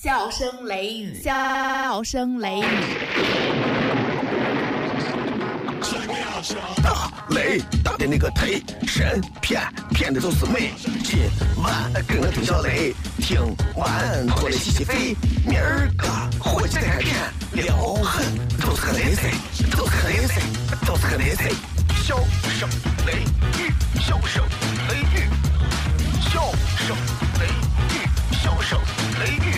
笑声雷雨，笑声雷雨。大雷大的那个忒神骗骗的都是美。今晚跟我听小雷，听完过来洗洗肺。明儿个火气再骗，撩狠都是个雷菜，都是个雷菜，都是个雷菜。笑声雷雨，笑声雷雨，笑声雷雨，笑声雷雨，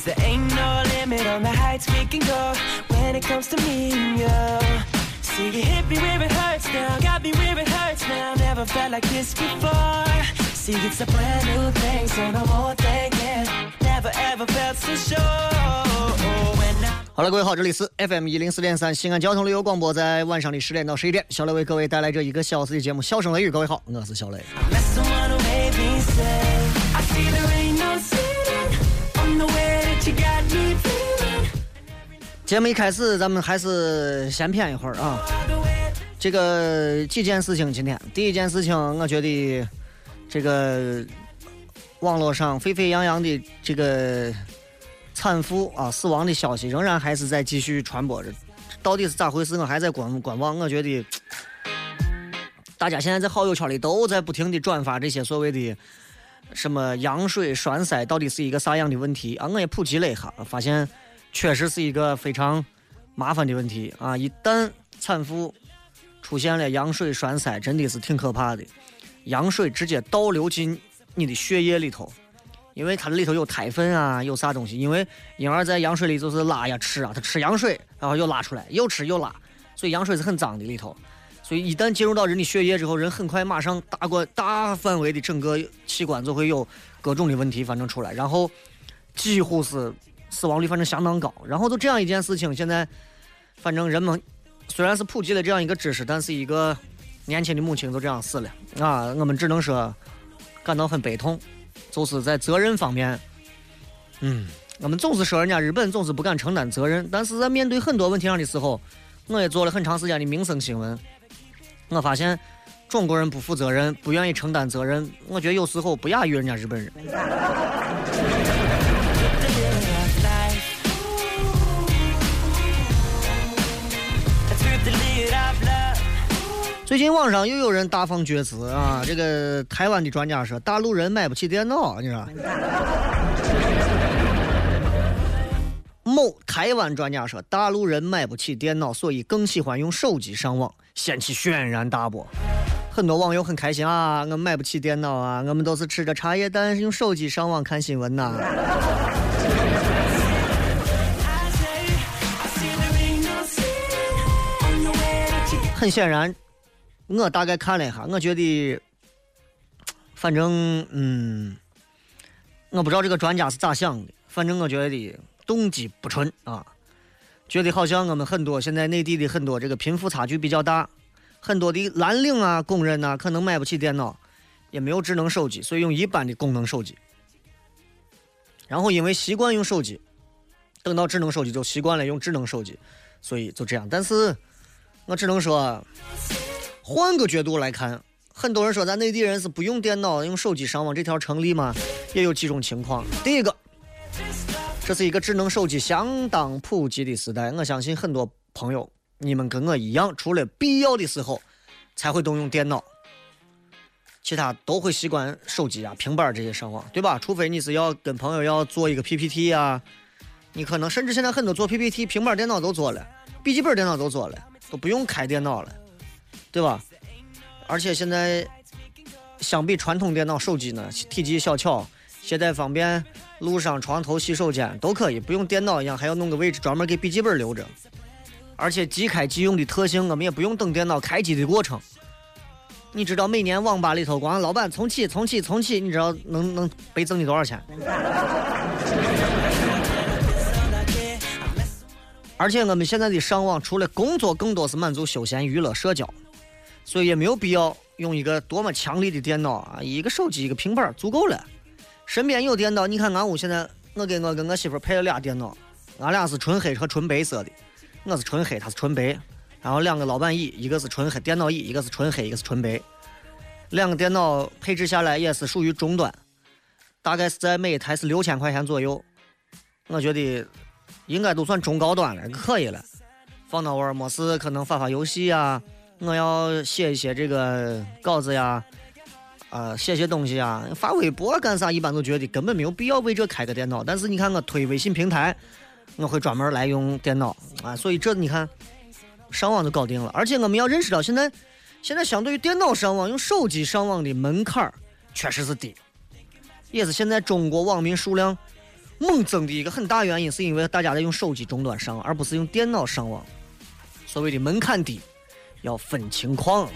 Cause there ain't no limit on the heights we can go when it comes to me and you. See, you hit me where it hurts now, got me where it hurts now. Never felt like this before. See, it's a brand new thing, so no more thinking. Never ever felt so sure. 好了，各位好，这里是 FM 一零四点三西安交通旅游广播，在晚上的十点到十一点，小雷为各位带来这一个小时的节目《笑声雷雨》。各位好，我是小雷。节目一开始，咱们还是先谝一会儿啊。这个几件事情，今天第一件事情，我觉得这个网络上沸沸扬扬的这个产妇啊死亡的消息，仍然还是在继续传播着。到底是咋回事？我还在观观望。我觉得大家现在在好友圈里都在不停的转发这些所谓的什么羊水栓塞到底是一个啥样的问题啊？我也普及了一下，发现确实是一个非常麻烦的问题啊！一旦产妇出现了羊水栓塞，真的是挺可怕的。羊水直接倒流进你的血液里头，因为它里头有胎粪啊，有啥东西。因为婴儿在羊水里就是拉呀吃啊，它吃羊水，然后又拉出来，又吃又拉，所以羊水是很脏的里头。所以一旦进入到人的血液之后，人很快马上大过大范围的整个器官就会有各种的问题反正出来，然后几乎是死亡率反正相当高。然后就这样一件事情，现在反正人们虽然是普及了这样一个知识，但是一个年轻的母亲就这样死了啊！我们只能说感到很悲痛，就是在责任方面，嗯，我们总是说人家日本总是不敢承担责任，但是在面对很多问题上的时候，我也做了很长时间的民生新闻，我发现中国人不负责任，不愿意承担责任，我觉得有时候不亚于人家日本人。最近网上又有人大放厥词啊！这个台湾的专家说，大陆人买不起电脑，你说？某台湾专家说，大陆人买不起电脑，所以更喜欢用手机上网，掀起轩然大波。很多网友很开心啊，我买不起电脑啊，我们都是吃着茶叶蛋用手机上网看新闻呐、很显然，我大概看了一下，我觉得，反正嗯，我不知道这个专家是咋想的，反正我觉得动机不纯啊，觉得好像我们很多现在内地的很多这个贫富差距比较大，很多的蓝领啊工人呐、可能买不起电脑，也没有智能手机，所以用一般的功能手机，然后因为习惯用手机，等到智能手机就习惯了用智能手机，所以就这样，但是。我只能说，换个角度来看，很多人说咱内地人是不用电脑、用手机上网，这条成立吗？也有几种情况。第一个，这是一个智能手机相当普及的时代，我相信很多朋友，你们跟我一样，除了必要的时候才会动用电脑，其他都会习惯手机啊、平板这些上网，对吧？除非你是要跟朋友要做一个 PPT 啊，你可能甚至现在很多做 PPT，平板电脑都做了，笔记本电脑都做了，都不用开电脑了，对吧？而且现在相比传统电脑、手机呢，体积小巧，携带方便，路上、床头、洗手间都可以，不用电脑一样还要弄个位置专门给笔记本留着。而且即开即用的特性，我们也不用等电脑开机的过程。你知道每年网吧里头光老板重启、重启、重启，你知道能能倍增你多少钱？而且我们现在的上网，除了工作，更多是满足休闲娱乐、社交，所以也没有必要用一个多么强力的电脑啊，一个手机、一个平板儿足够了。身边有电脑，你看俺屋现在，我给我跟我媳妇儿配了俩电脑，俺俩是纯黑和纯白色的，我是纯黑，她是纯白。然后两个老板椅，一个是纯黑电脑椅，一个是纯黑，一个是纯白。两个电脑配置下来也是属于中端，大概是在每一台是六千块钱左右。我觉得应该都算中高端了，可以了。放到玩儿没事可能发发游戏啊，我要写一些这个稿子呀，啊，写写东西呀，发微博干啥？一般都觉得根本没有必要为这开个电脑。但是你看我推微信平台，我会专门来用电脑啊，所以这你看上网就搞定了。而且我们要认识到，现在现在相对于电脑上网，用手机上网的门槛确实是低，也是现在中国网民数量猛增的一个很大原因，是因为大家在用手机终端上网，而不是用电脑上网。所谓的门槛低，要分情况。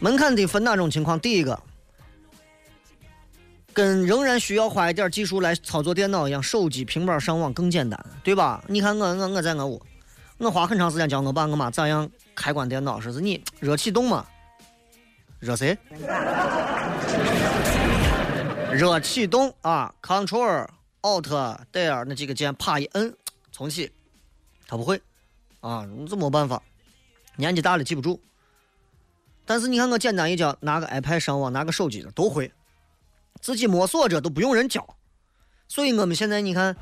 门槛得分哪种情况？第一个，跟仍然需要花一点技术来操作电脑一样，手机、平板上网更简单，对吧？你看我我我在我屋，我花很长时间教我爸我妈咋样开关电脑，说是你热启动嘛，热谁？热启动啊，Ctrl Alt Del 那几个键，啪一摁，重启，他不会啊，这没办法，年纪大了记不住。但是你看我简单一教，拿个 iPad 上网，拿个手机都会，自己摸索着都不用人教。所以我们现在你看，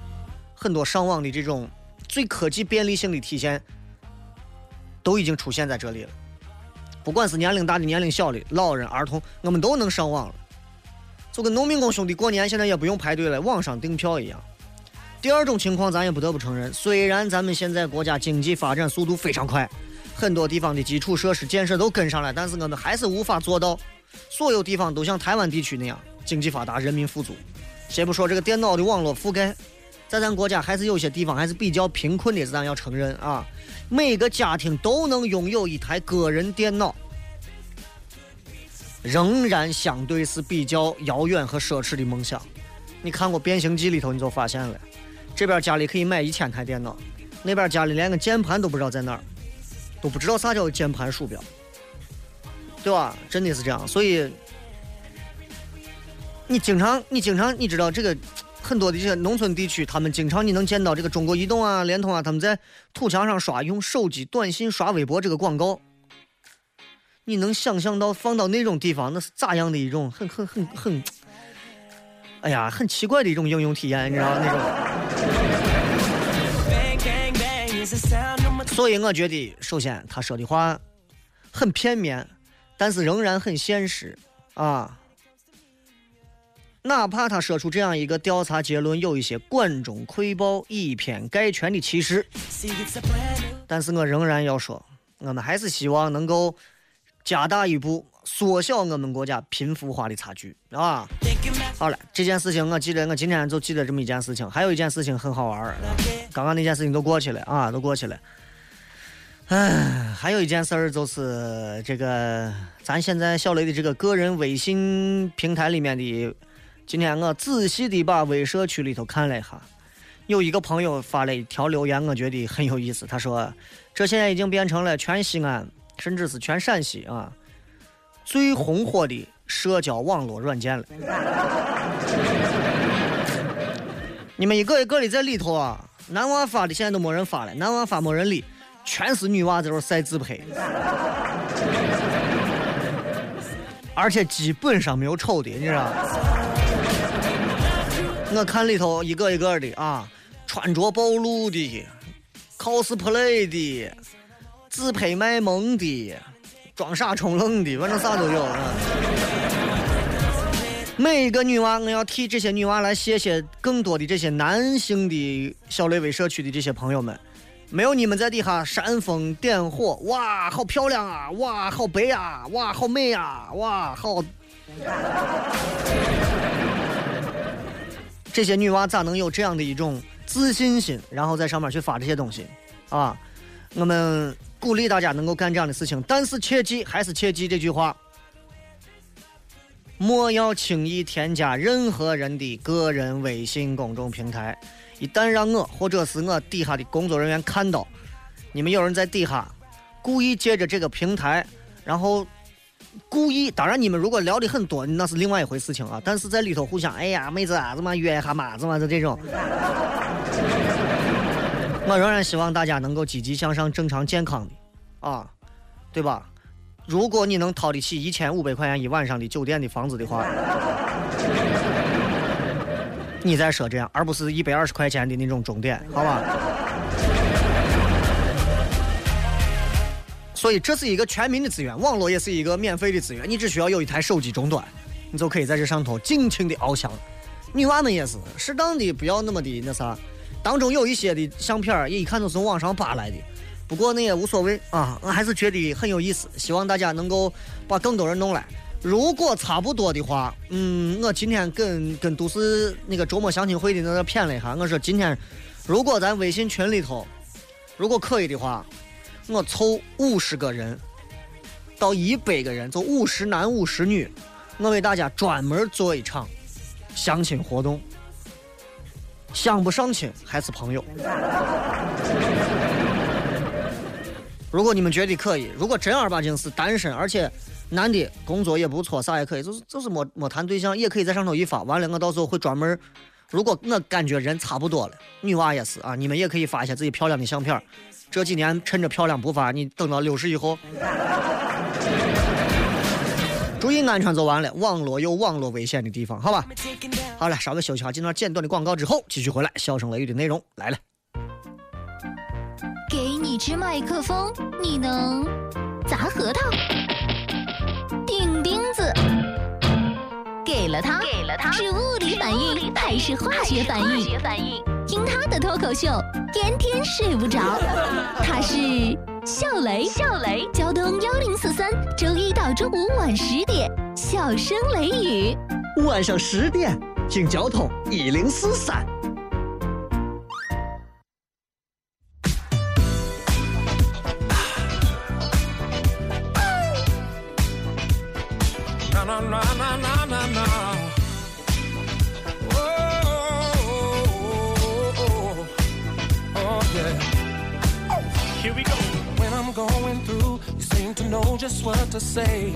很多上网的这种最科技便利性的体现，都已经出现在这里了。不管是年龄大的、年龄小的、老人、儿童，我们都能上网了。就跟农民工兄弟过年现在也不用排队了，网上订票一样。第二种情况，咱也不得不承认，虽然咱们现在国家经济发展速度非常快，很多地方的基础设施建设都跟上了，但是我们还是无法做到所有地方都像台湾地区那样经济发达、人民富足。先不说这个电脑的网络覆盖，在咱国家还是有些地方还是比较贫困的，咱要承认啊。每个家庭都能拥有一台个人电脑，仍然相对是比较遥远和奢侈的梦想。你看过《变形记》里头，你就发现了，这边家里可以买一千台电脑，那边家里连个键盘都不知道在哪儿，都不知道啥叫键盘鼠标，对吧？真的是这样，所以你经常，你经常，你知道这个很多的这些农村地区，他们经常你能见到这个中国移动啊、联通啊，他们在土墙上刷用手机短信刷微博这个广告，你能想象到放到那种地方那是咋样的一种很很很很，哎呀，很奇怪的一种应用体验，你知道那种。所以我觉得，首先他说的话很片面，但是仍然很现实啊。哪怕他说出这样一个调查结论有一些管中窥豹、以偏概全的歧视，但是我仍然要说，我们还是希望能够加大一步，缩小我们国家贫富化的差距啊。好了，这件事情我记得，我今天就记得这么一件事情，还有一件事情很好玩儿。刚刚那件事情都过去了啊，都过去了。唉，还有一件事儿就是这个，咱现在小雷的这个个人微信平台里面的，今天我仔细的把微社区里头看了一下，有一个朋友发了一条留言，我觉得很有意思。他说，这现在已经变成了全西安，甚至是全陕西啊最红火的社交网络软件了。你们一个一个的在里头啊，男娃发的现在都没人发了，男娃发没人理，全是女娃在这晒自拍，而且基本上没有丑的，你知道？我看里头一个一个的啊，穿着暴露的，cosplay 的，自拍卖萌的，装傻充愣的，反正啥都有。啊。每一个女娃，我要替这些女娃来谢谢更多的这些男性的小雷微社区的这些朋友们，没有你们在底下煽风点火，哇，好漂亮啊，哇，好白啊，哇，好美啊，哇，好。这些女娃咋能有这样的一种自信心，然后在上面去发这些东西啊？我们鼓励大家能够干这样的事情，但是切记，还是切记这句话：莫要轻易添加任何人的个人微信公众平台。一旦让我或者是我底下的工作人员看到，你们有人在底下故意借着这个平台，然后故意，当然你们如果聊的很多，那是另外一回事情啊。但是在里头互相，哎呀，妹子啊，怎么约一下嘛，怎么的这种。我仍然希望大家能够积极向上、正常健康的，啊，对吧？如果你能掏得起一千五百块钱一晚上的酒店的房子的话，你再说这样，而不是一百二十块钱的那种钟点，好吧？所以这是一个全民的资源，网络也是一个免费的资源，你只需要有一台手机终端，你就可以在这上头尽情的翱翔。女娃们也是，适当的不要那么的那啥，当中有一些的相片儿也一看都是从网上扒来的。不过那也无所谓啊，我还是觉得很有意思，希望大家能够把更多人弄来。如果差不多的话，嗯，我今天跟跟都市那个周末相亲会的那个谝了一下，我说今天如果咱微信群里头，如果可以的话，我凑五十个人到一百个人，就五十男五十女，我为大家专门做一场相亲活动，相不上亲还是朋友。如果你们觉得可以，如果正儿八经是单身，而且男的工作也不错，啥也可以，就是就是没没谈对象，也可以在上头一发。完了，我到时候会专门，如果我感觉人差不多了，女娃也是啊，你们也可以发一下自己漂亮的相片。这几年趁着漂亮不发，你等到六十以后，注意安全就完了。网络有网络危险的地方，好吧？好了，稍微休息下，进段简短的广告之后，继续回来。笑声雷雨的内容来了。给你支麦克风，你能砸核桃、钉钉子？给了他，给了他，是物理反应还是化学反应？听他的脱口秀，天天睡不着。他是笑雷，笑雷，交通幺零四三，周一到周五晚十点，笑声雷雨。晚上十点，听交通一零四三。Just what to say.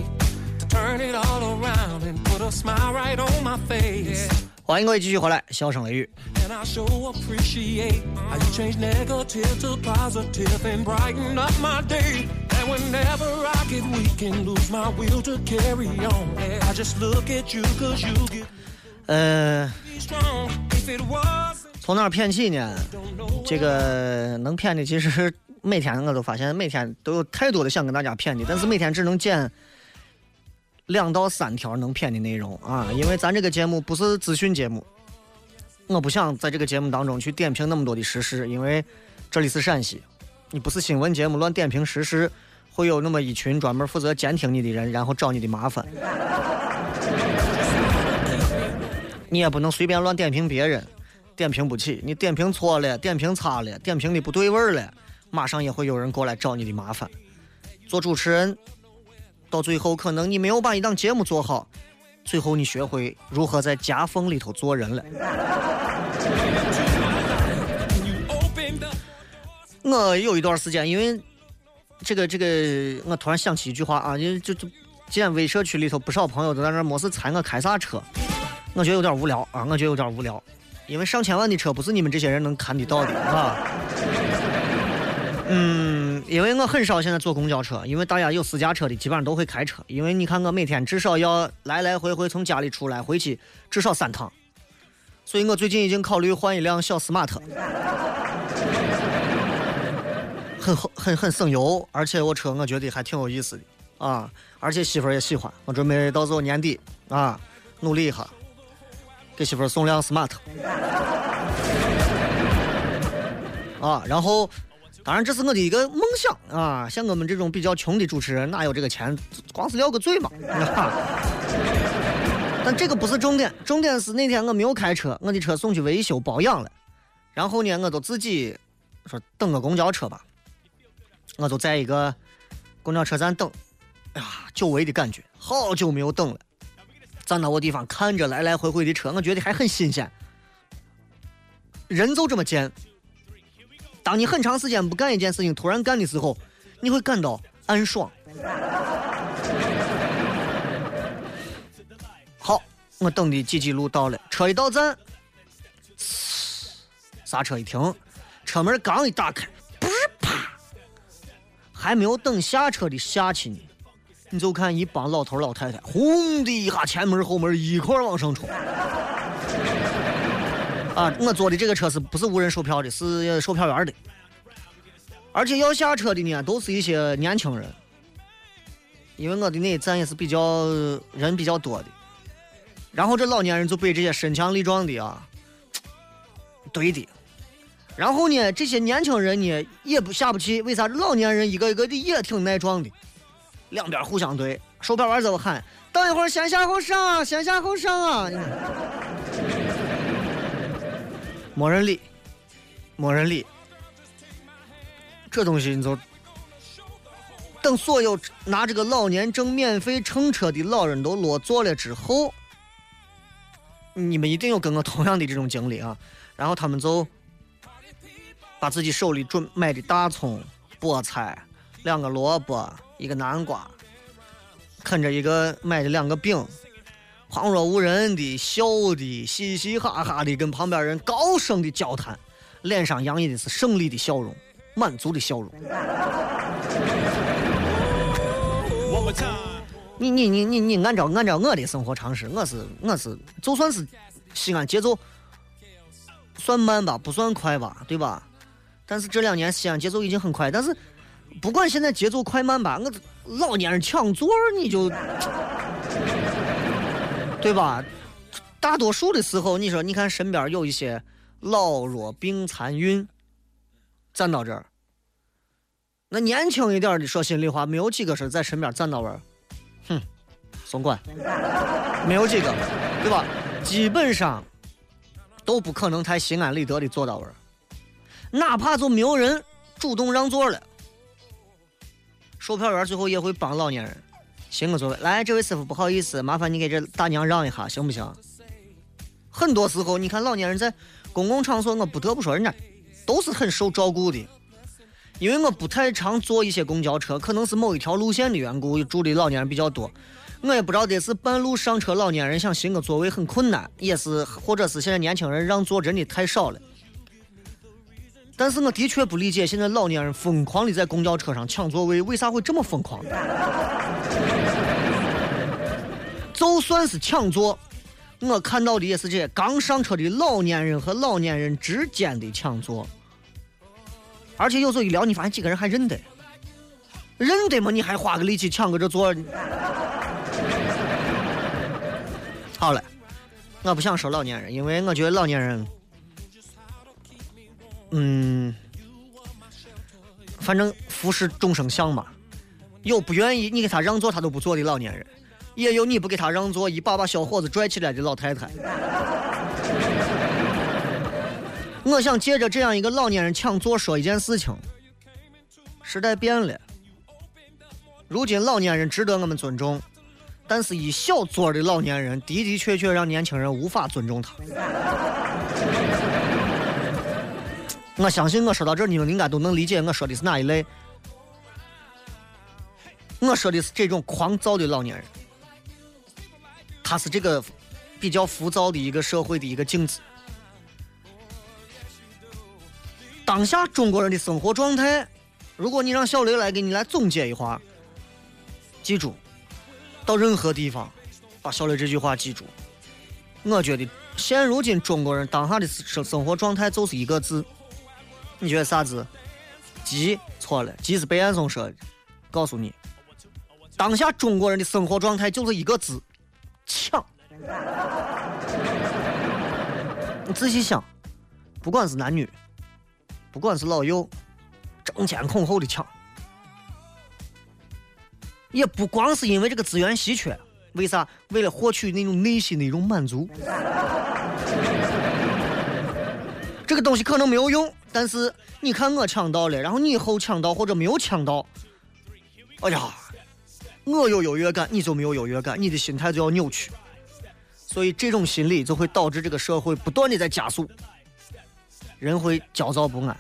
To turn it all around and put a smile right on my face. 欢迎各位继续回来，笑声雷雨。And I sure appreciate how you change negative to positive and brighten up my day. And whenever I get weak and lose my will to carry on, I just look at you cause you get 呃，me strong. If it wasn't 从哪儿骗起呢？这个能骗的，其实每天我都发现，每天都有太多的想跟大家骗的，但是每天只能捡两到三条能骗的内容啊，因为咱这个节目不是资讯节目，我不想在这个节目当中去点评那么多的时事，因为这里是陕西，你不是新闻节目乱点评时事，会有那么一群专门负责监听你的人，然后找你的麻烦。你也不能随便乱点评别人，点评不起，你点评错了，点评差了，点评的不对味儿了，马上也会有人过来找你的麻烦。做主持人，到最后可能你没有把一档节目做好，最后你学会如何在夹缝里头做人了。我有一段时间，因为这个这个，我突然想起一句话啊，就就就，既然微社区里头不少朋友都在那没事猜我开啥车，我觉得有点无聊啊，我觉得有点无聊，因为上千万的车不是你们这些人能看得到的啊。嗯，因为我很少现在坐公交车，因为大家有私家车的基本上都会开车，因为你看我每天至少要来来回回从家里出来回去至少三趟，所以我最近已经考虑换一辆小 smart。很很很省油，而且我车我觉得还挺有意思的啊，而且媳妇儿也喜欢。我准备到时候年底啊，努力一下，给媳妇儿送辆 smart。啊，然后，当然这是我的一个梦想啊，像我们这种比较穷的主持人，哪有这个钱？光是撂个嘴嘛。啊 但这个不是重点，重点是那天我没有开车，我的车送去维修保养了，然后呢，我都自己说等个公交车吧。我就在一个公交车站等，哎呀，久违的感觉，好久没有等了。站到我地方看着来来回回的车，我觉得还很新鲜。人就这么贱，当你很长时间不干一件事情，突然干的时候，你会感到暗爽。好，我等的几几路到了，车一到站，刹车一停，车门刚一打开，不是啪，还没有等下车的下去呢，你就看一帮老头老太太，轰的一下，前门后门一块往上冲。啊，我坐的这个车是不是无人售票的？是售票员的，而且要下车的呢，都是一些年轻人，因为我的那一站也是比较人比较多的。然后这老年人就被这些身强力壮的啊怼的，然后呢，这些年轻人呢也不下不去，为啥？老年人一个一个的也挺耐撞的，两边互相怼，售票员在喊：“等一会儿先下后上，先下后上啊！”没人理，没人理。这东西你就等所有拿这个老年证免费乘车的老人都落座了之后，你们一定有跟我同样的这种经历啊。然后他们就把自己手里准买的大葱、菠菜、两个萝卜、一个南瓜，啃着一个买的两个饼。旁若无人的笑的嘻嘻哈哈的，跟旁边人高声的交谈，脸上洋溢的是胜利的笑容，满足的笑容。你你你你你按照按照我的生活常识，我是我是就算是西安节奏算慢吧，不算快吧，对吧？但是这两年西安节奏已经很快，但是不管现在节奏快慢吧，我老年人抢座你就。对吧？大多数的时候，你说，你看身边有一些老弱病残孕，站到这儿，那年轻一点的，说心里话，没有几个是在身边站到位儿，哼，松管，没有几个，对吧？基本上都不可能太心安理得的坐到位儿，哪怕就没有人主动让座了，售票员最后也会帮老年人。行个座位，来，这位师傅，不好意思，麻烦你给这大娘让一下，行不行？很多时候，你看老年人在公共场所，我不得不说，人家都是很受照顾的。因为我不太常坐一些公交车，可能是某一条路线的缘故，住的老年人比较多。我也不知道这是半路上车老年人想寻个座位很困难，也是或者是现在年轻人让座真的太少了。但是我的确不理解，现在老年人疯狂的在公交车上抢座位，为啥会这么疯狂？就算是抢座，我看到的也是这些刚上车的老年人和老年人之间的抢座。而且有时候一聊，你发现几个人还认得，认得嘛？你还花个力气抢个这座？好了，我不想说老年人，因为我觉得老年人。嗯，反正服侍众生相嘛，有不愿意你给他让座他都不坐的老年人，也有你不给他让座一把把小伙子拽起来的老太太。我想借着这样一个老年人抢座说一件事情：时代变了，如今老年人值得我们尊重，但是一小撮的老年人的的确确让年轻人无法尊重他。我相信我说到这儿，你们应该都能理解我说的是哪一类。我说的是这种狂躁的老年人，他是这个比较浮躁的一个社会的一个镜子。当下中国人的生活状态，如果你让小雷来给你来总结一话，记住，到任何地方，把小雷这句话记住。我觉得现如今中国人当下的生生活状态就是一个字。你觉得啥子？急错了，急是贝安松说的。告诉你，当下中国人的生活状态就是一个字：抢。你仔细想，不管是男女，不管是老幼，争先恐后的抢。也不光是因为这个资源稀缺，为啥？为了获取那种内心的一种满足。这个东西可能没有用。但是你看我抢到了，然后你以后抢到或者没有抢到，哎呀，我有优越感，你就没有优越感，你的心态就要扭曲。所以这种心理就会导致这个社会不断的在加速，人会焦躁不安。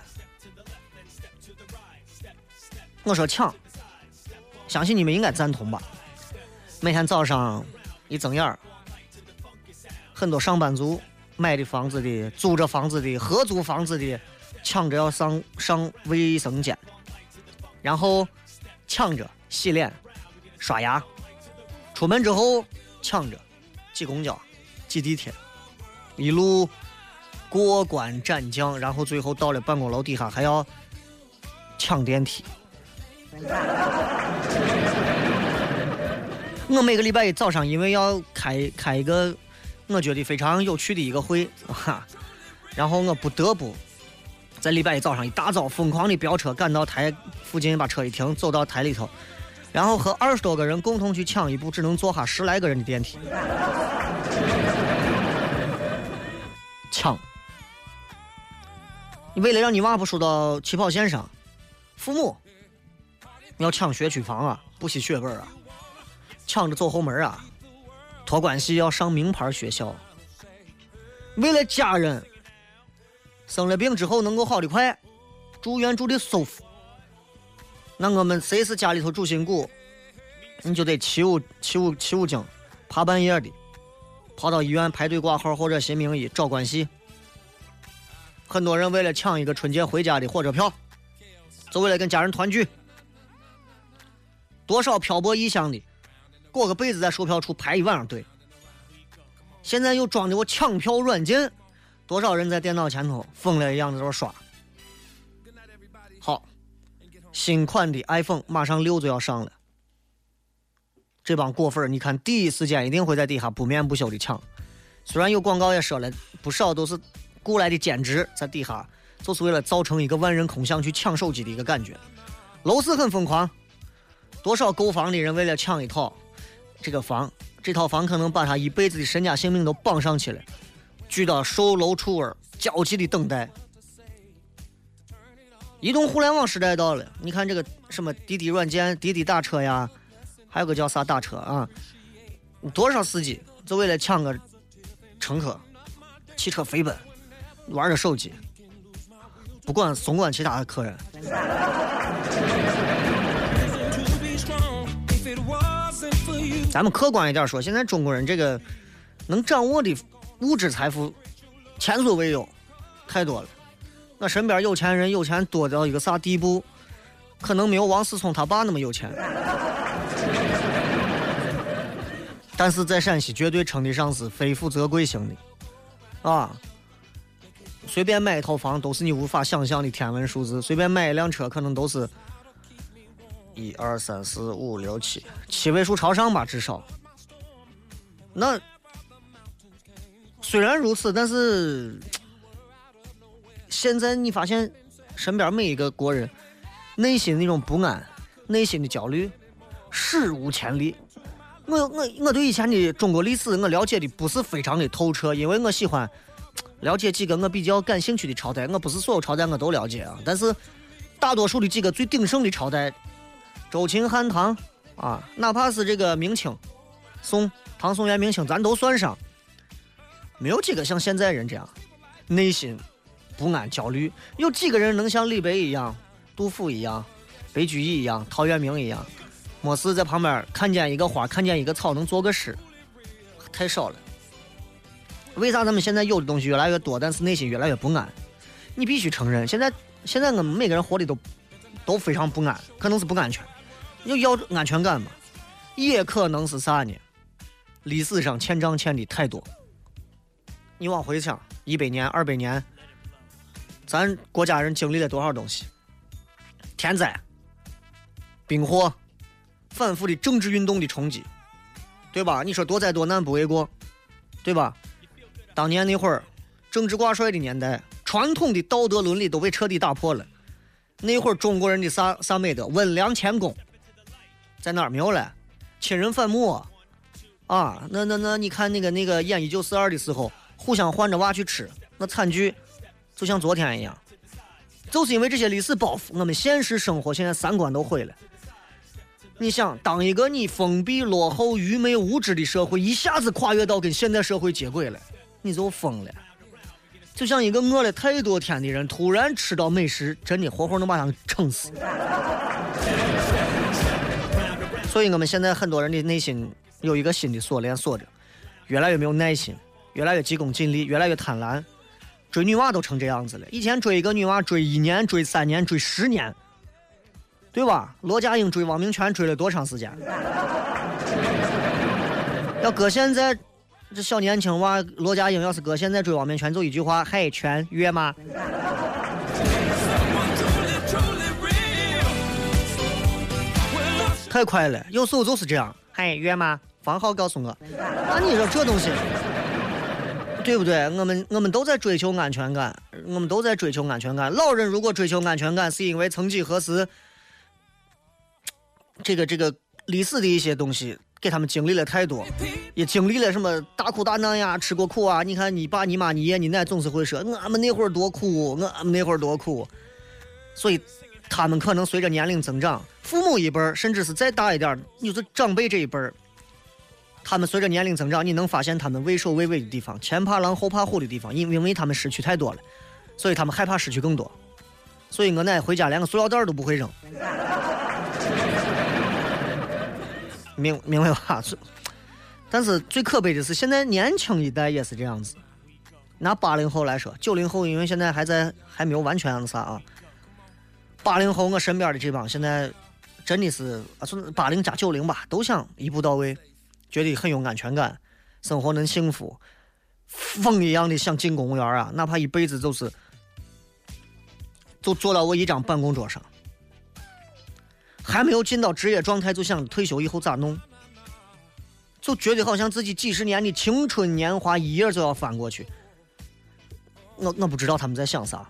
我说抢，相信你们应该赞同吧？每天早上一睁眼儿，很多上班族买的房子的、租着房子的、合租房子的，抢着要上上卫生间，然后抢着洗脸、刷牙，出门之后抢着挤公交、挤地铁，一路过关斩将，然后最后到了办公楼底下还要抢电梯。我每个礼拜一早上，因为要开开一个我觉得非常有趣的一个会，哈，然后我不得不在礼拜一早上一大早疯狂的飙车赶到台附近，把车一停，走到台里头，然后和二十多个人共同去抢一部只能坐下十来个人的电梯，抢。你为了让你娃不输到起跑线上，父母要抢学区房啊，不惜血本啊。抢着走后门啊！托关系要上名牌学校，为了家人生了病之后能够好的快，住院住的舒服。那我们谁是家里头主心骨，你就得起五起五起五更，爬半夜的，跑到医院排队挂号或者寻名医找关系。很多人为了抢一个春节回家的火车票，就为了跟家人团聚，多少漂泊异乡的。裹个被子在售票处排一晚上队，现在又装的我抢票软件，多少人在电脑前头疯了一样的在刷。新款的 iPhone 马上六就要上了，这帮果粉你看第一时间一定会在底下不眠不休的抢。虽然有广告也说了，不少都是雇来的兼职在底下，就是为了造成一个万人空巷去抢手机的一个感觉。楼市很疯狂，多少购房的人为了抢一套。这个房，这套房可能把他一辈子的身家性命都绑上去了，聚到售楼处儿，焦急的等待。移动互联网时代到了，你看这个什么滴滴软件、滴滴打车呀，还有个叫啥打车啊？多少司机就为了抢个乘客，汽车飞奔，玩着手机，不管怂管其他的客人。咱们客观一点说，现在中国人这个能掌握的物质财富前所未有，太多了。我身边有钱人有钱多到一个啥地步？可能没有王思聪他爸那么有钱，但是在陕西绝对称得上是非富则贵型的啊！随便买一套房都是你无法想象的天文数字，随便买一辆车可能都是。一二三四五六七，七位数朝上吧，至少。那虽然如此，但是现在你发现身边每一个国人内心那种不安、内心的焦虑史无前例。我我我对以前的中国历史我了解的不是非常的透彻，因为我喜欢了解几个我比较感兴趣的朝代。我不是所有朝代我都了解啊，但是大多数的几个最鼎盛的朝代。周秦汉唐，啊，哪怕是这个明清、宋、唐宋元明清，咱都算上，没有几个像现在人这样内心不安、焦虑。有几个人能像李白一样、杜甫一样、白居易一样、陶渊明一样，没事在旁边看见一个花、看见一个草能做个诗，太少了。为啥咱们现在有的东西越来越多，但是内心越来越不安？你必须承认，现在现在我们每个人活的都都非常不安，可能是不安全。要要安全感嘛，也可能是啥呢？历史上欠账欠的太多。你往回想，一百年、二百年，咱国家人经历了多少东西？天灾、兵祸、反复的政治运动的冲击，对吧？你说多灾多难不为过，对吧？当年那会儿，政治挂帅的年代，传统的道德伦理都被彻底打破了。那会儿中国人的啥啥美德？温良谦恭。在哪儿没有了？亲人反目，啊，那那那，你看那个那个演一九四二的时候，互相换着娃去吃，那惨剧就像昨天一样。就是因为这些历史包袱，我们现实生活现在三观都毁了。你想，当一个你封闭、落后、愚昧、无知的社会一下子跨越到跟现代社会接轨了，你就疯了。就像一个饿了太多天的人，突然吃到美食，真的活活能把他撑死。所以，我们现在很多人的内心有一个新的锁链锁着，越来越没有耐心，越来越急功近利，越来越贪婪。追女娃都成这样子了，以前追一个女娃追一年、追三年、追十年。对吧？罗家英追汪明荃追了多长时间？要搁现在，这小年轻娃罗家英要是搁现在追汪明荃，就一句话：嗨，全约吗？太快了，有时候就是这样。嗨，约吗？房号告诉我。那你说这东西，对不对？我们我们都在追求安全感，我们都在追求安全感。老人如果追求安全感，是因为曾几何时。这个这个历史的一些东西，给他们经历了太多，也经历了什么大苦大难呀，吃过苦啊。你看你爸、你妈、你爷、你奶总是会说，我们那会儿多苦，我们那会儿多苦。所以，他们可能随着年龄增长，父母一辈儿，甚至是再大一点儿，就是长辈这一辈儿，他们随着年龄增长，你能发现他们畏首畏尾的地方，前怕狼后怕虎的地方，因因为他们失去太多了，所以他们害怕失去更多。所以我奶回家连个塑料袋都不会扔。明明白吧？但是最可悲的是，现在年轻一代也是这样子。拿八零后来说，九零后因为现在还在，还没有完全啥啊。八零后，我身边的这帮现在真的是啊，从八零加九零吧，都想一步到位，觉得很有安全感，生活能幸福，疯一样的想进公务员啊，哪怕一辈子就是，就坐到我一张办公桌上。还没有进到职业状态，就想退休以后咋弄？就觉得好像自己几十年的青春年华一夜就要翻过去。我我不知道他们在想啥。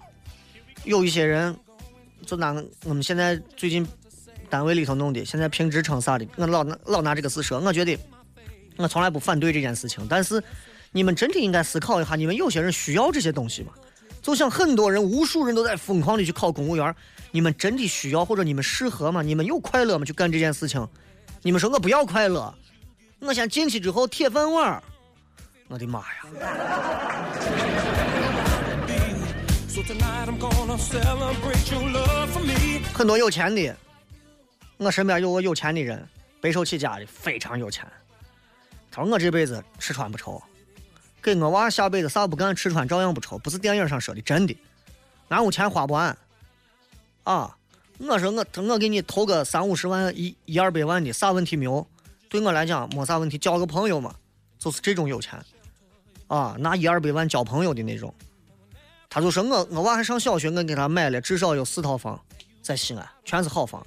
有一些人，就拿我们现在最近单位里头弄的，现在评职称啥的，我老拿老拿这个事说。我觉得我从来不反对这件事情，但是你们真的应该思考一下，你们有些人需要这些东西吗？就像很多人，无数人都在疯狂的去考公务员。你们真的需要或者你们适合吗？你们有快乐吗？去干这件事情？你们说我不要快乐，我先进去之后铁饭碗。我的妈呀！很多有钱的，我身边有个有钱的人，白手起家的，非常有钱。他说我这辈子吃穿不愁，给我娃下辈子啥不干，吃穿照样不愁，不是电影上说的，真的。俺屋钱花不完。啊！我说我我给你投个三五十万一一二百万的啥问题没有？对我来讲没啥问题，交个朋友嘛，就是这种有钱啊，拿一二百万交朋友的那种。他就说我我娃还上小学，我给他买了至少有四套房，在西安全是好房。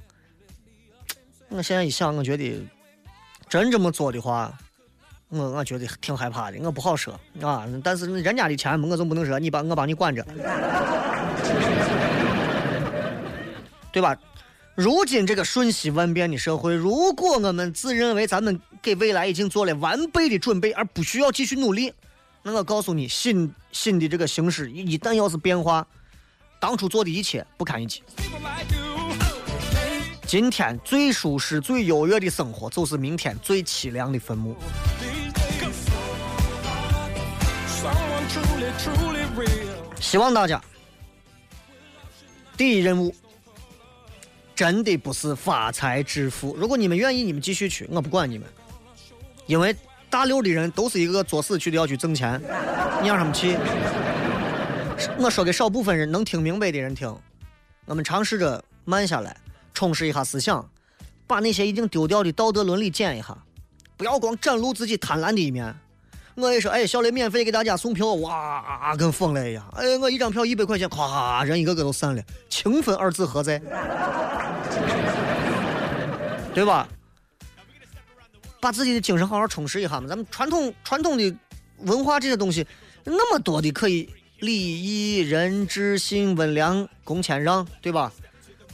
我现在一想，我觉得真这么做的话，我我觉得挺害怕的，我不好说啊。但是人家的钱我总不能说你把我帮你管着。对吧？如今这个瞬息万变的社会，如果我们自认为咱们给未来已经做了完备的准备，而不需要继续努力，那我告诉你，新新的这个形势一旦要是变化，当初做的一切不堪一击。今天最舒适、最优越的生活，就是明天最凄凉的坟墓。希望大家第一任务。真的不是发财致富。如果你们愿意，你们继续去，我不管你们。因为大六的人都是一个作死去的要去挣钱，你让他们去。我说给少部分人能听明白的人听。我们尝试着慢下来，充实一下思想，把那些已经丢掉的道德伦理捡一下，不要光展露自己贪婪的一面。我也说，哎，小雷免费给大家送票，哇，跟疯了一样。哎，我一张票一百块钱，咵，人一个个都散了。情分二字何在？对吧？把自己的精神好好充实一下嘛。咱们传统传统的文化这些东西，那么多的可以礼义仁智信温良恭谦让，对吧？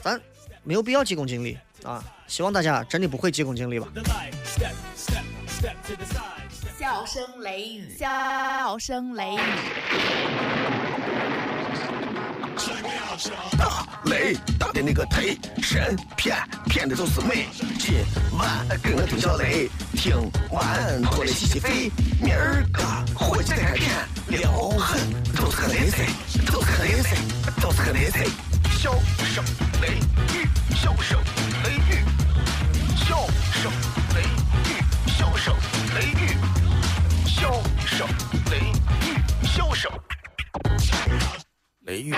咱没有必要急功近利啊。希望大家真的不会急功近利吧。笑声雷雨，笑声雷雨。打雷打的那个忒神骗骗的都是美。今晚跟我听小雷，听完过来洗洗肺。明儿个回去再看片，撩狠都是个雷菜，都是个雷菜，都是个雷菜。笑声雷雨，笑声雷雨，笑声消声雷玉。消声雷玉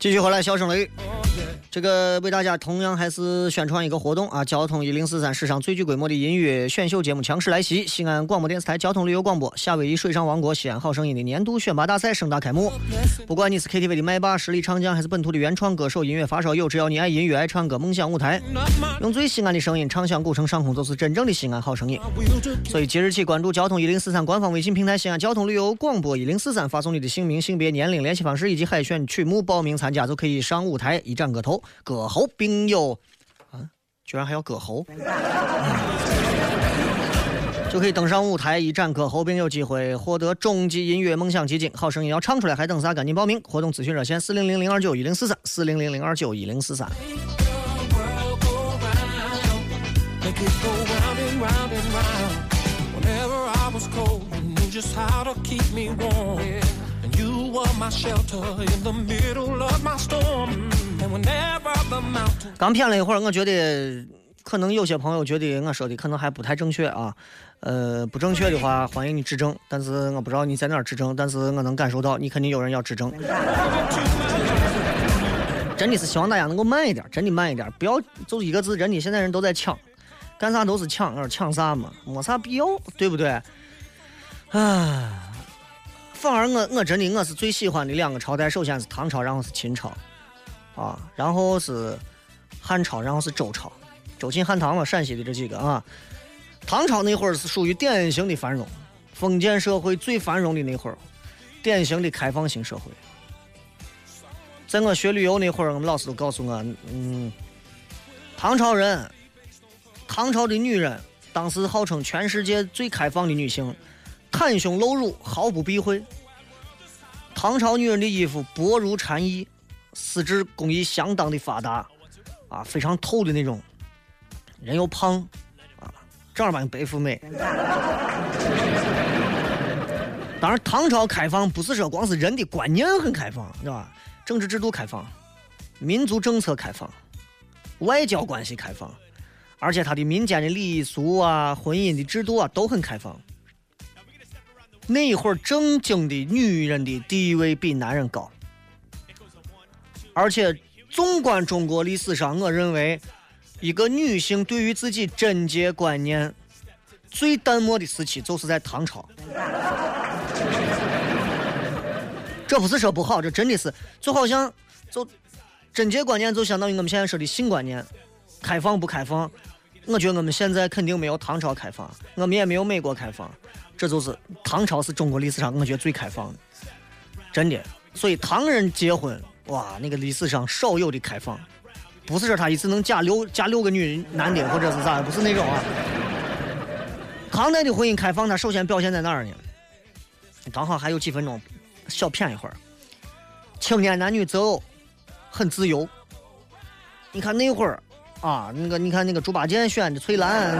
继续回来消声雷。这个为大家同样还是宣传一个活动啊！交通一零四三史上最具规模的音乐选秀节目《强势来袭》，西安广播电视台交通旅游广播，夏威夷水上王国西安好声音的年度选拔大赛盛大开幕。不管你是 KTV 的麦霸、实力唱将，还是本土的原创歌手、音乐发烧友，只要你爱音乐、爱唱歌，梦想舞台，用最西安的声音唱响古城上空，就是真正的西安好声音。所以即日起关注交通一零四三官方微信平台“西安交通旅游广播一零四三”，发送你的姓名、性别、年龄、联系方式以及海选曲目报名参加，就可以上舞台一展歌头，歌喉并有啊，居然还要歌喉，就可以登上舞台一展歌喉，并有机会获得终极音乐梦想基金。好声音要唱出来，还等啥？赶紧报名！活动咨询热线：四零零零二九一零四三，四零零零二九一零四三。Just how to keep me warm. You were my shelter in the middle of my storm. 刚骗了一会儿，我觉得可能有些朋友觉得我说的可能还不太正确啊。呃，不正确的话，欢迎你指正。但是我不知道你在哪儿指正，但是我能感受到你肯定有人要指正。真的是希望大家能够慢一点，真的慢一点，不要就一个字。真的现在人都在抢，干啥都是抢，我说抢啥嘛？没啥必要，对不对？唉，反而我我真的我是最喜欢的两个朝代，首先是唐朝，然后是秦朝，啊，然后是汉朝，然后是周朝，周秦汉唐嘛，陕西的这几个啊。唐朝那会儿是属于典型的繁荣，封建社会最繁荣的那会儿，典型的开放型社会。在我学旅游那会儿，我们老师都告诉我，嗯，唐朝人，唐朝的女人，当时号称全世界最开放的女性，袒胸露乳，毫不避讳。唐朝女人的衣服薄如蝉翼，丝织工艺相当的发达，啊，非常透的那种，人又胖，啊，正儿八经白富美。当然，唐朝开放不是说光是人的观念很开放，是吧？政治制度开放，民族政策开放，外交关系开放，而且他的民间的礼俗啊、婚姻的制度啊都很开放。那一会儿正经的女人的地位比男人高，而且纵观中国历史上，我认为一个女性对于自己贞洁观念最淡漠的时期，就是在唐朝。这不是说不好，这真的是就好像就贞洁观念就相当于我们现在说的性观念，开放不开放？我觉得我们现在肯定没有唐朝开放，我们也没有美国开放，这就是唐朝是中国历史上我觉得最开放的，真的。所以唐人结婚，哇，那个历史上少有的开放，不是说他一次能嫁六嫁六个女男的或者是咋，不是那种啊。唐代的婚姻开放，它首先表现在哪儿呢？刚好还有几分钟，小谝一会儿。青年男女择偶很自由。你看那会儿啊，那个你看那个猪八戒选的翠兰，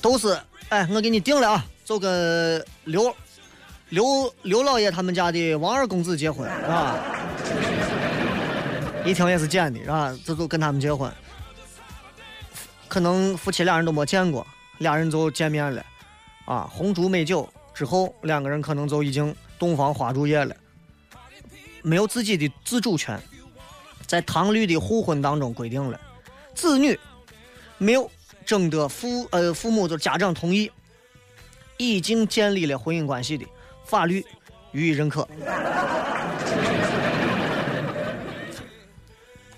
都是哎，我给你定了啊，就跟刘刘刘老爷他们家的王二公子结婚是吧？一听也是捡的是吧？这就跟他们结婚。可能夫妻俩人都没见过，俩人就见面了，啊，红烛美酒之后，两个人可能就已经洞房花烛夜了，没有自己的自主权，在唐律的互婚当中规定了，子女没有征得父呃父母就家长同意，已经建立了婚姻关系的，法律予以认可。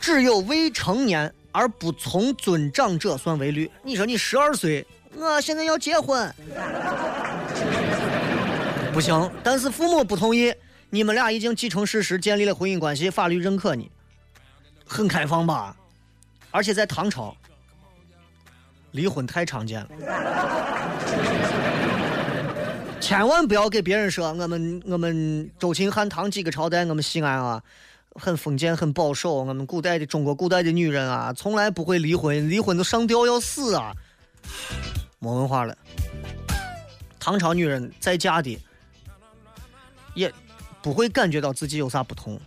只有未成年而不从尊长者算为律。你说你十二岁，我现在要结婚，不行。但是父母不同意，你们俩已经既成事实，建立了婚姻关系，法律认可你，很开放吧？而且在唐朝，离婚太常见了。千万不要给别人说我们我们周秦汉唐几个朝代，我们西安啊，很封建很保守。我们古代的中国古代的女人啊，从来不会离婚，离婚都上吊要死啊，没文化了。唐朝女人在家的，也不会感觉到自己有啥不同。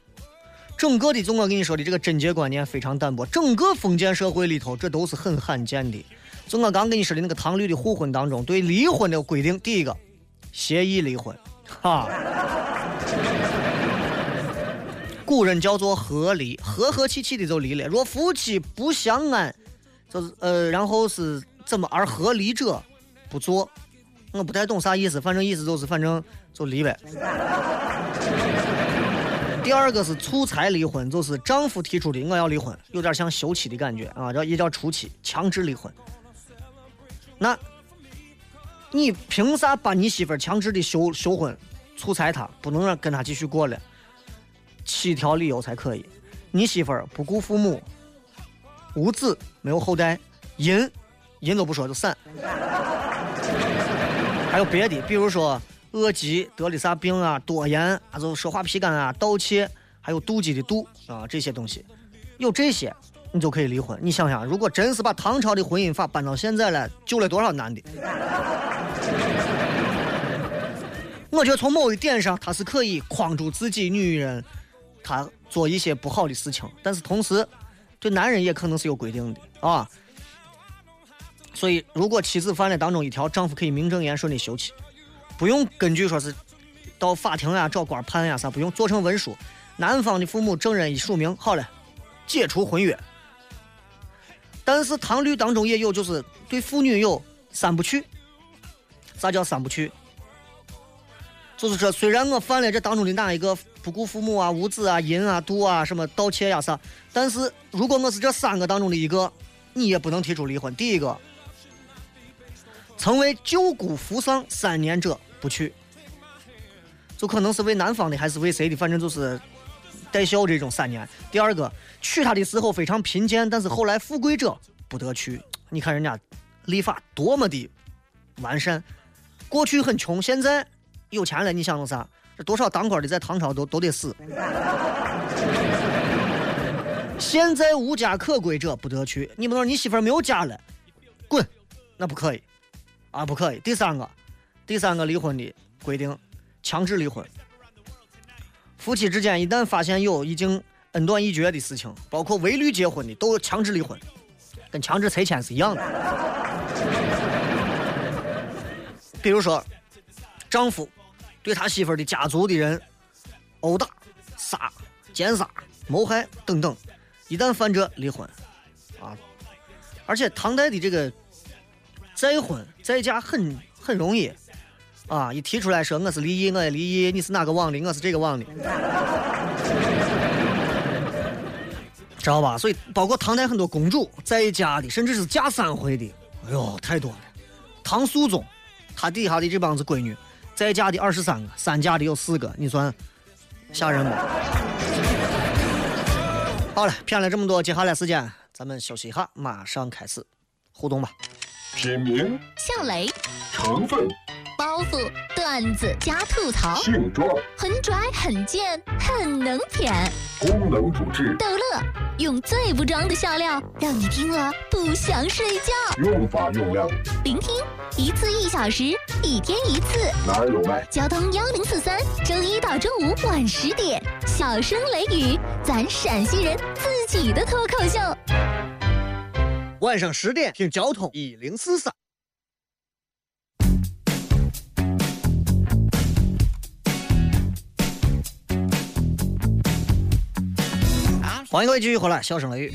整个的，就我跟你说的这个贞洁观念非常淡薄，整个封建社会里头，这都是很罕见的。就我刚跟你说的那个唐律的互婚当中，对离婚的规定，第一个。协议离婚，哈，古人叫做和离，和和气气的就离了。若夫妻不相安，就是呃，然后是怎么而和离者不做？我不太懂啥意思，反正意思就是反正就离呗。第二个是促财离婚，就是丈夫提出的，我要离婚，有点像休妻的感觉啊，叫也叫出妻，强制离婚。那。你凭啥把你媳妇强制的休休婚，促财她不能让跟她继续过了？七条理由才可以。你媳妇不顾父母，无子没有后代，淫淫都不说就散。还有别的，比如说恶疾得了啥病啊，多言啊，就说话皮干啊，盗窃，还有妒忌的妒啊，这些东西，有这些你就可以离婚。你想想，如果真是把唐朝的婚姻法搬到现在来，救了多少男的？我觉得从某一点上，他是可以框住自己女人，他做一些不好的事情，但是同时对男人也可能是有规定的啊。所以，如果妻子犯了当中一条，丈夫可以名正言顺的休妻，不用根据说是到法庭呀找官判呀啥，不用做成文书，男方的父母证人一署名，好了，解除婚约。但是唐律当中也有，就是对妇女有三不去。啥叫三不去？就是说，虽然我犯了这当中的哪一个不顾父母啊、无子啊、淫啊、妒啊、什么盗窃呀啥，但是如果我是这三个当中的一个，你也不能提出离婚。第一个，曾为舅姑扶丧三年者不去，就可能是为男方的还是为谁的，反正就是带孝这种三年。第二个，娶她的时候非常贫贱，但是后来富贵者不得娶。你看人家立法多么的完善。过去很穷，现在有钱了。你想弄啥？这多少当官的在唐朝都都得死。现在无家可归者不得去。你们说你媳妇没有家了，滚，那不可以啊，不可以。第三个，第三个离婚的规定，强制离婚。夫妻之间一旦发现有已经恩断义绝的事情，包括违律结婚的，都强制离婚，跟强制拆迁是一样的。比如说，丈夫对他媳妇儿的家族的人殴打、杀、奸杀、谋害等等，一旦犯这离婚，啊！而且唐代的这个再婚再嫁很很容易，啊！一提出来说我是离异，我也离异，你是哪个网的？我是这个网的，知道吧？所以包括唐代很多公主在家的，甚至是嫁三回的，哎呦，太多了。唐肃宗。他底下的这帮子闺女，再嫁的二十三个，三嫁的有四个，你算吓人不？好了，骗了这么多，接下来时间咱们休息一下，马上开始互动吧。品名：向雷，成分。包袱、段子加吐槽，性装很拽、很贱、很能舔，功能主治逗乐，用最不装的笑料让你听了不想睡觉。用法用量：聆听一次一小时，一天一次。哪有卖？交通幺零四三，周一到周五晚十点，小声雷雨，咱陕西人自己的脱口秀。晚上十点听交通一零四三。欢迎各位继续回来，笑声雷雨。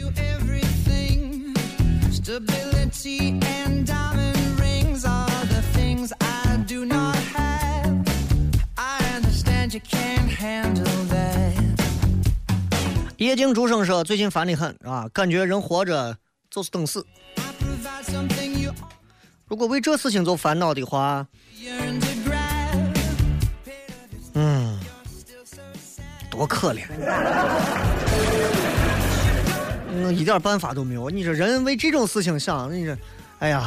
夜静竹声说：“最近烦得很啊，感觉人活着就是等死。如果为这事情就烦恼的话，嗯多可怜。嗯，一点办法都没有。你说人为这种事情想，你说，哎呀，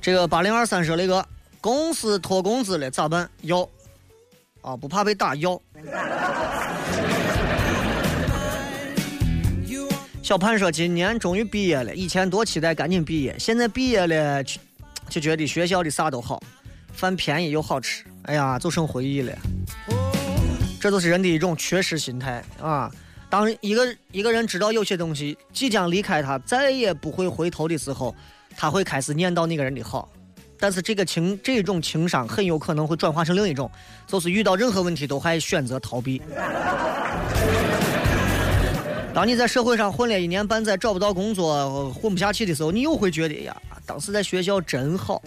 这个八零二三说那个公司拖工资了咋办？要啊，不怕被打要。小潘说今年终于毕业了，以前多期待赶紧毕业，现在毕业了就就觉得学校里啥都好，饭便宜又好吃，哎呀，就剩回忆了。这都是人的一种缺失心态啊！当一个一个人知道有些东西即将离开他，再也不会回头的时候，他会开始念叨那个人的好。但是这个情这种情商很有可能会转化成另一种，就是遇到任何问题都还选择逃避。当你在社会上混了一年半载找不到工作混不下去的时候，你又会觉得呀，当时在学校真好。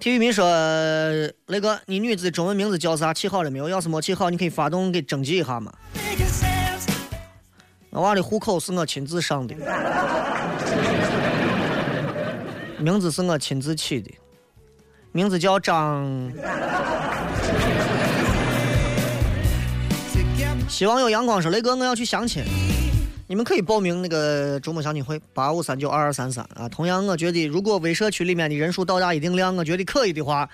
体育迷说：“雷哥，你女子的中文名字叫啥？起好了没有？要是没起好，你可以发动给征集一下嘛。”我娃的户口是我亲自上的，名字是我亲自起的，名字叫张。希望有阳光说：“雷哥，我要去相亲，你们可以报名那个周末相亲会，八五三九二二三三啊。同样，我觉得如果微社区里面的人数到达一定量，我觉得可以的话，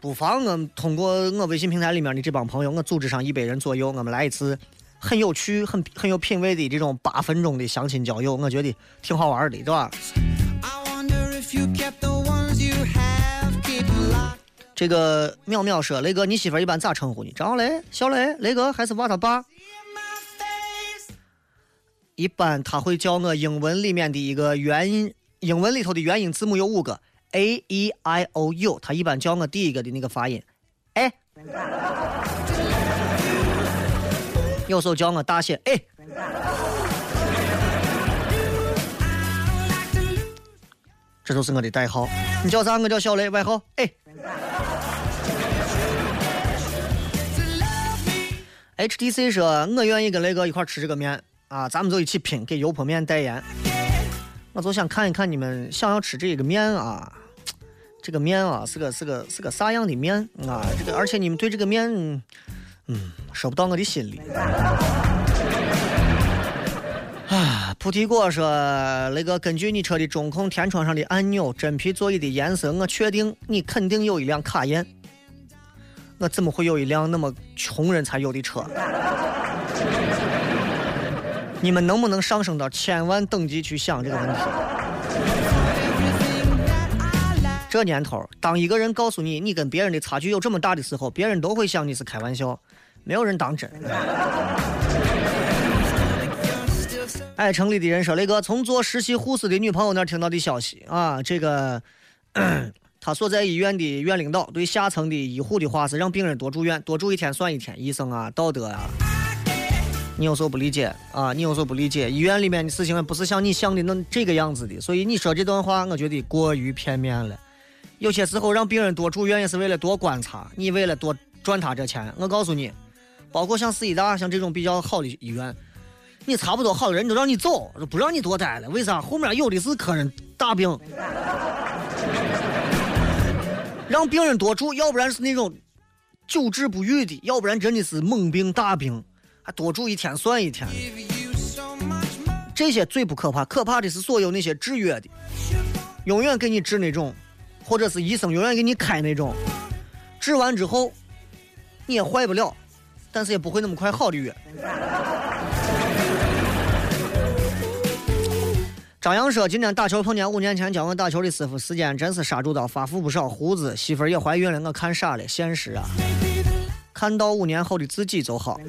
不妨我们通过我微信平台里面的这帮朋友，我组织上一百人左右，我们来一次很有趣、很很有品味的这种八分钟的相亲交友，我觉得挺好玩的，对吧？”这个淼淼说：“雷哥，你媳妇一般咋称呼你？张雷、小雷、雷哥，还是娃他爸？一般他会叫我英文里面的一个元音，英文里头的元音字母有五个，a e i o u，他一般叫我第一个的那个发音，哎。有时候叫我大写，哎。这就是我的代号。你叫啥？我叫小雷，外号，哎。” HTC 说：“我愿意跟雷哥一块吃这个面啊，咱们就一起拼，给油泼面代言。我就想看一看你们想要吃这个面啊，这个面啊是个是个是个啥样的面啊？这个而且你们对这个面，嗯，说不到我的心里。”啊，菩提果说：“那个根据你车的中控天窗上的按钮、真皮座椅的颜色，我确定你肯定有一辆卡宴。”我怎么会有一辆那么穷人才有的车？你们能不能上升到千万等级去想这个问题？这年头，当一个人告诉你你跟别人的差距有这么大的时候，别人都会想你是开玩笑，没有人当真。爱城里的人说：“雷哥从做实习护士的女朋友那儿听到的消息啊，这个。”他所在医院的院领导对下层的医护的话是让病人多住院，多住一天算一天。医生啊，道德啊，你有所不理解啊，你有所不理解。医院里面的事情不是像你想的那这个样子的，所以你说这段话，我觉得过于片面了。有些时候让病人多住院也是为了多观察，你为了多赚他这钱。我告诉你，包括像四医大像这种比较好的医院，你差不多好的人都让你走，不让你多待了。为啥？后面有的是客人大病。让病人多住，要不然是那种久治不愈的，要不然真的是猛病大病，还多住一天算一天。这些最不可怕，可怕的是所有那些制约的，永远给你治那种，或者是医生永远给你开那种，治完之后你也坏不了，但是也不会那么快好的药。张扬说：“今天打球碰见五年前教我打球的师傅，时间真是杀猪刀，发福不少，胡子，媳妇儿也怀孕了，我看傻了，现实啊！看到五年后的自己就好。”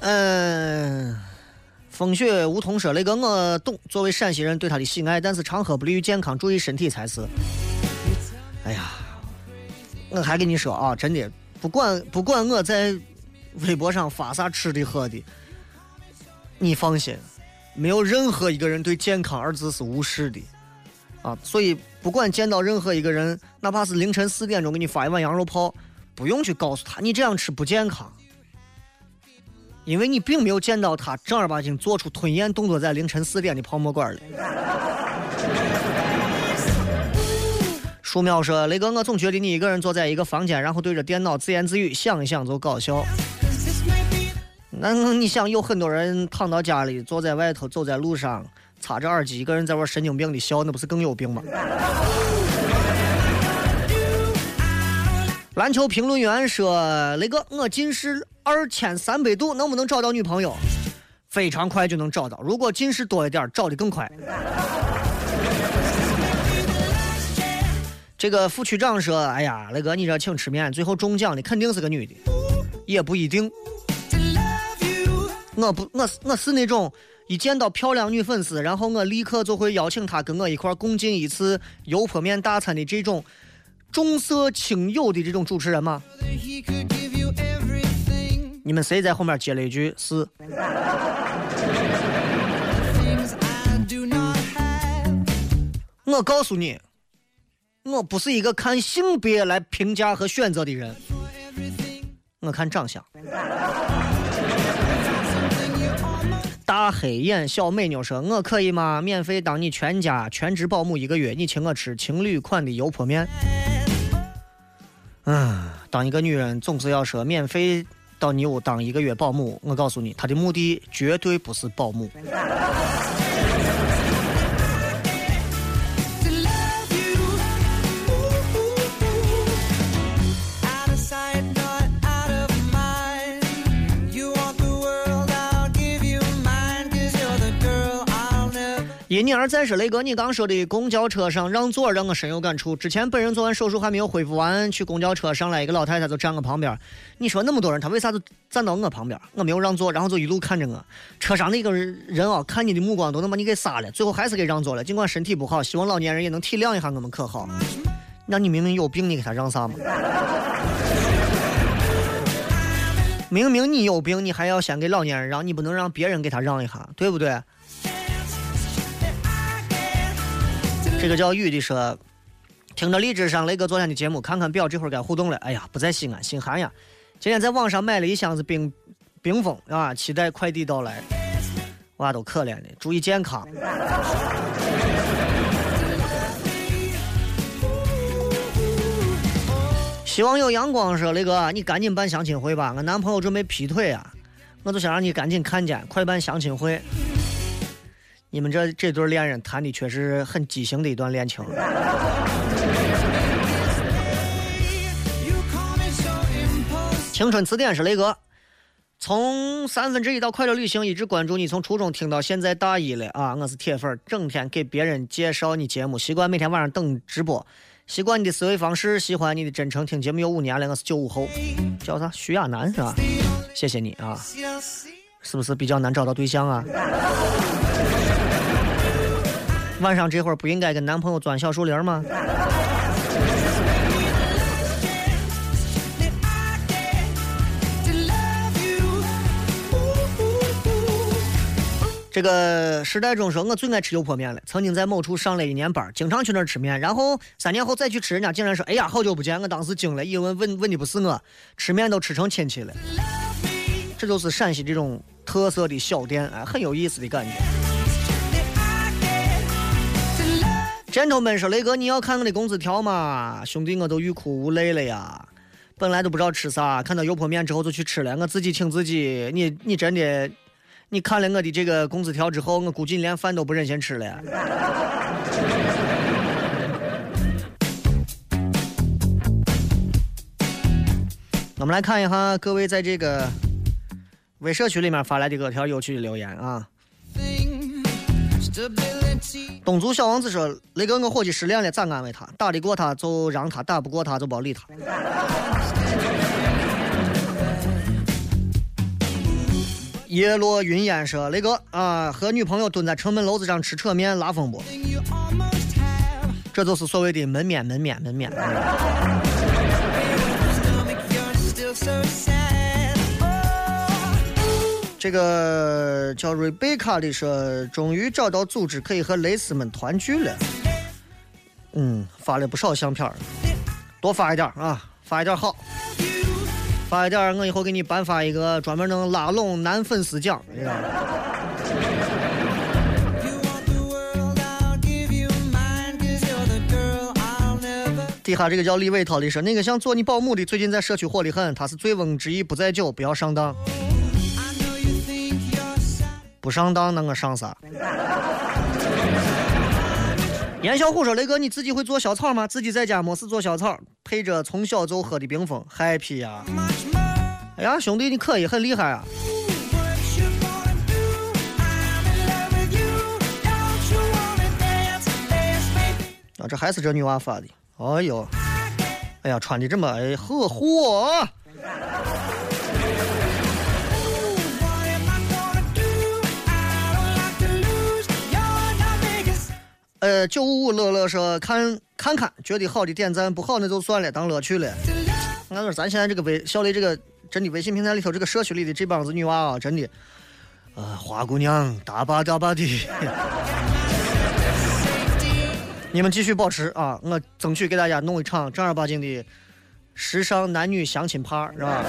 嗯，风雪梧桐说：“那个我懂，作为陕西人对他的喜爱，但是常喝不利于健康，注意身体才是。”哎呀，我还跟你说啊，真的，不管不管我在。微博上发啥吃的喝的，你放心，没有任何一个人对健康二字是无视的，啊，所以不管见到任何一个人，哪怕是凌晨四点钟给你发一碗羊肉泡，不用去告诉他你这样吃不健康，因为你并没有见到他正儿八经做出吞咽动作在凌晨四点的泡沫馆里。树苗说：“雷哥，我总觉得你一个人坐在一个房间，然后对着电脑自言自语，想一想就搞笑。那你想，有很多人躺到家里，坐在外头，走在路上，插着耳机，一个人在玩神经病的笑，那不是更有病吗？”篮球评论员说：“雷哥，我近视二千三百度，能不能找到女朋友？非常快就能找到，如果近视多一点，找的更快。”这个副区长说：“哎呀，雷哥，你这请吃面，最后中奖的肯定是个女的，也不一定。我不，我是我是那种一见到漂亮女粉丝，然后我立刻就会邀请她跟我一块共进一次油泼面大餐的这种。”重色轻友的这种主持人吗？你们谁在后面接了一句是？我告诉你，我不是一个看性别来评价和选择的人，我看长相。大黑眼小美妞说：“我可以吗？免费当你全家全职保姆一个月，你请我吃情侣款的油泼面。”嗯，当一个女人总是要说免费到你屋当一个月保姆，我告诉你，她的目的绝对不是保姆。因你而再说，雷哥，你刚说的公交车上让座让我深有感触。之前本人做完手术还没有恢复完，去公交车上来一个老太太就站我旁边。你说那么多人，她为啥就站到我旁边？我没有让座，然后就一路看着我。车上那个人啊，看你的目光都能把你给杀了，最后还是给让座了。尽管身体不好，希望老年人也能体谅一下我们可好？那你明明有病，你给他让啥嘛？明明你有病，你还要先给老年人让，你不能让别人给他让一下，对不对？这个叫雨的说，听着荔枝上雷哥昨天的节目，看看表，这会儿该互动了。哎呀，不在西安，心寒呀。今天在网上买了一箱子冰冰封啊，期待快递到来。娃都可怜的，注意健康。希望有阳光说，雷哥，你赶紧办相亲会吧，我男朋友准备劈腿啊，我就想让你赶紧看见，快办相亲会。你们这这对恋人谈的确实很畸形的一段恋情。青春词典是雷哥，从三分之一到快乐旅行一直关注你，从初中听到现在大一了啊！我是铁粉，整天给别人介绍你节目，习惯每天晚上等直播，习惯你的思维方式，喜欢你的真诚。听节目有五年了，我是九五后，叫啥？徐亚楠是吧？谢谢你啊！是不是比较难找到对象啊？晚上这会儿不应该跟男朋友钻小树林吗？这个时代中说，我最爱吃油泼面了。曾经在某处上了一年班，经常去那儿吃面，然后三年后再去吃，人家竟然说：“哎呀，好久不见！”我当时惊了，一问问问的不是我，吃面都吃成亲戚了。这就是陕西这种特色的小店，哎，很有意思的感觉。枕头们说：“雷哥，你要看我的工资条吗？兄弟，我都欲哭无泪了呀！本来都不知道吃啥，看到油泼面之后就去吃了，我自己请自己。你你真的，你看了我的这个工资条之后，我估计连饭都不忍心吃了。”我们来看一下各位在这个微社区里面发来的各条有趣的留言啊。东族小王子说：“雷哥，我伙计失恋了，咋安慰他？打得过他就让他，打不过他就别理他。”叶落云烟说：“雷哥啊，和女朋友蹲在城门楼子上吃扯面拉风不？这就是所谓的门面门面门面。” 这个叫瑞贝卡的说，终于找到组织可以和蕾丝们团聚了。嗯，发了不少相片多发一点啊，发一点好。发一点，我以后给你颁发一个专门能拉拢男粉丝奖。你知道吗底下这个叫李伟涛的说，那个想做你保姆的，最近在社区火得很，他是醉翁之意不在酒，不要上当。不上当，那我上啥？严小虎说：“雷哥，你自己会做小草吗？自己在家没事做小草，配着从小就喝的冰峰，happy 呀！哎呀，兄弟，你可以，很厉害啊！啊，这还是这女娃发的。哎呦，哎呀，穿的这么哎呵嚯！呃，九五五乐乐说看看看，觉得好的点赞，不好那就算了，当乐趣了。我说咱现在这个微小雷这个真的微信平台里头这个社区里的这帮子女娃啊，真的，呃，花姑娘大把大把的。你们继续保持啊，我争取给大家弄一场正儿八经的时尚男女相亲趴，是吧？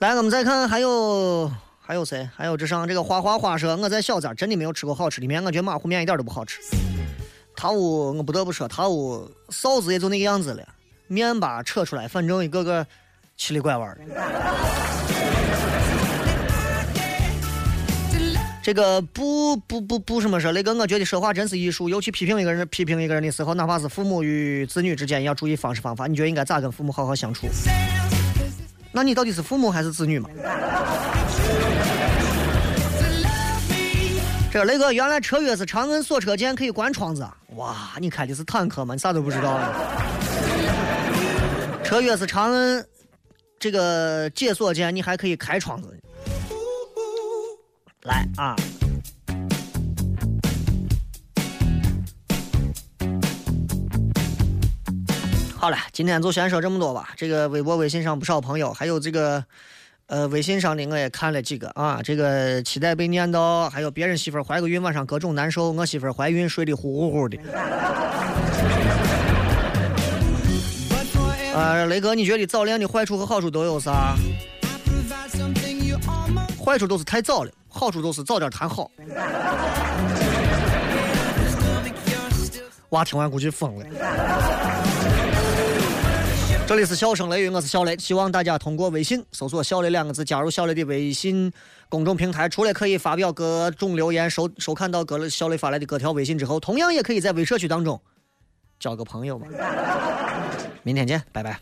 来，我们再看还有还有谁？还有这上这个花花花说，我在小寨真的没有吃过好吃的面，我觉得马虎面一点都不好吃。他屋我不得不说，他屋臊子也就那个样子了，面吧扯出来，反正一个个奇里拐弯的。这个不不不不什么说，那个我觉得说话真是艺术，尤其批评一个人批评一个人的时候，哪怕是父母与子女之间，也要注意方式方法。你觉得应该咋跟父母好好相处？那你到底是父母还是子女嘛？这个雷哥，原来车钥匙长摁锁车键可以关窗子啊！哇，你开的是坦克吗？你啥都不知道啊！车钥匙长摁这个解锁键，你还可以开窗子。来啊！好了，今天就先说这么多吧。这个微博、微信上不少朋友，还有这个，呃，微信上的我也看了几个啊。这个期待被念叨，还有别人媳妇儿怀个孕晚上各种难受，我媳妇儿怀孕睡得呼呼呼的。啊，雷哥，你觉得早恋的坏处和好处都有啥坏处都是太早了，好处都是早点谈好。哇，听完估计疯了。这里是笑声雷雨，我是小雷，希望大家通过微信搜索“小雷”两个字，加入小雷的微信公众平台。除了可以发表各种留言，收收看到各小雷发来的各条微信之后，同样也可以在微社区当中交个朋友嘛。明天见，拜拜。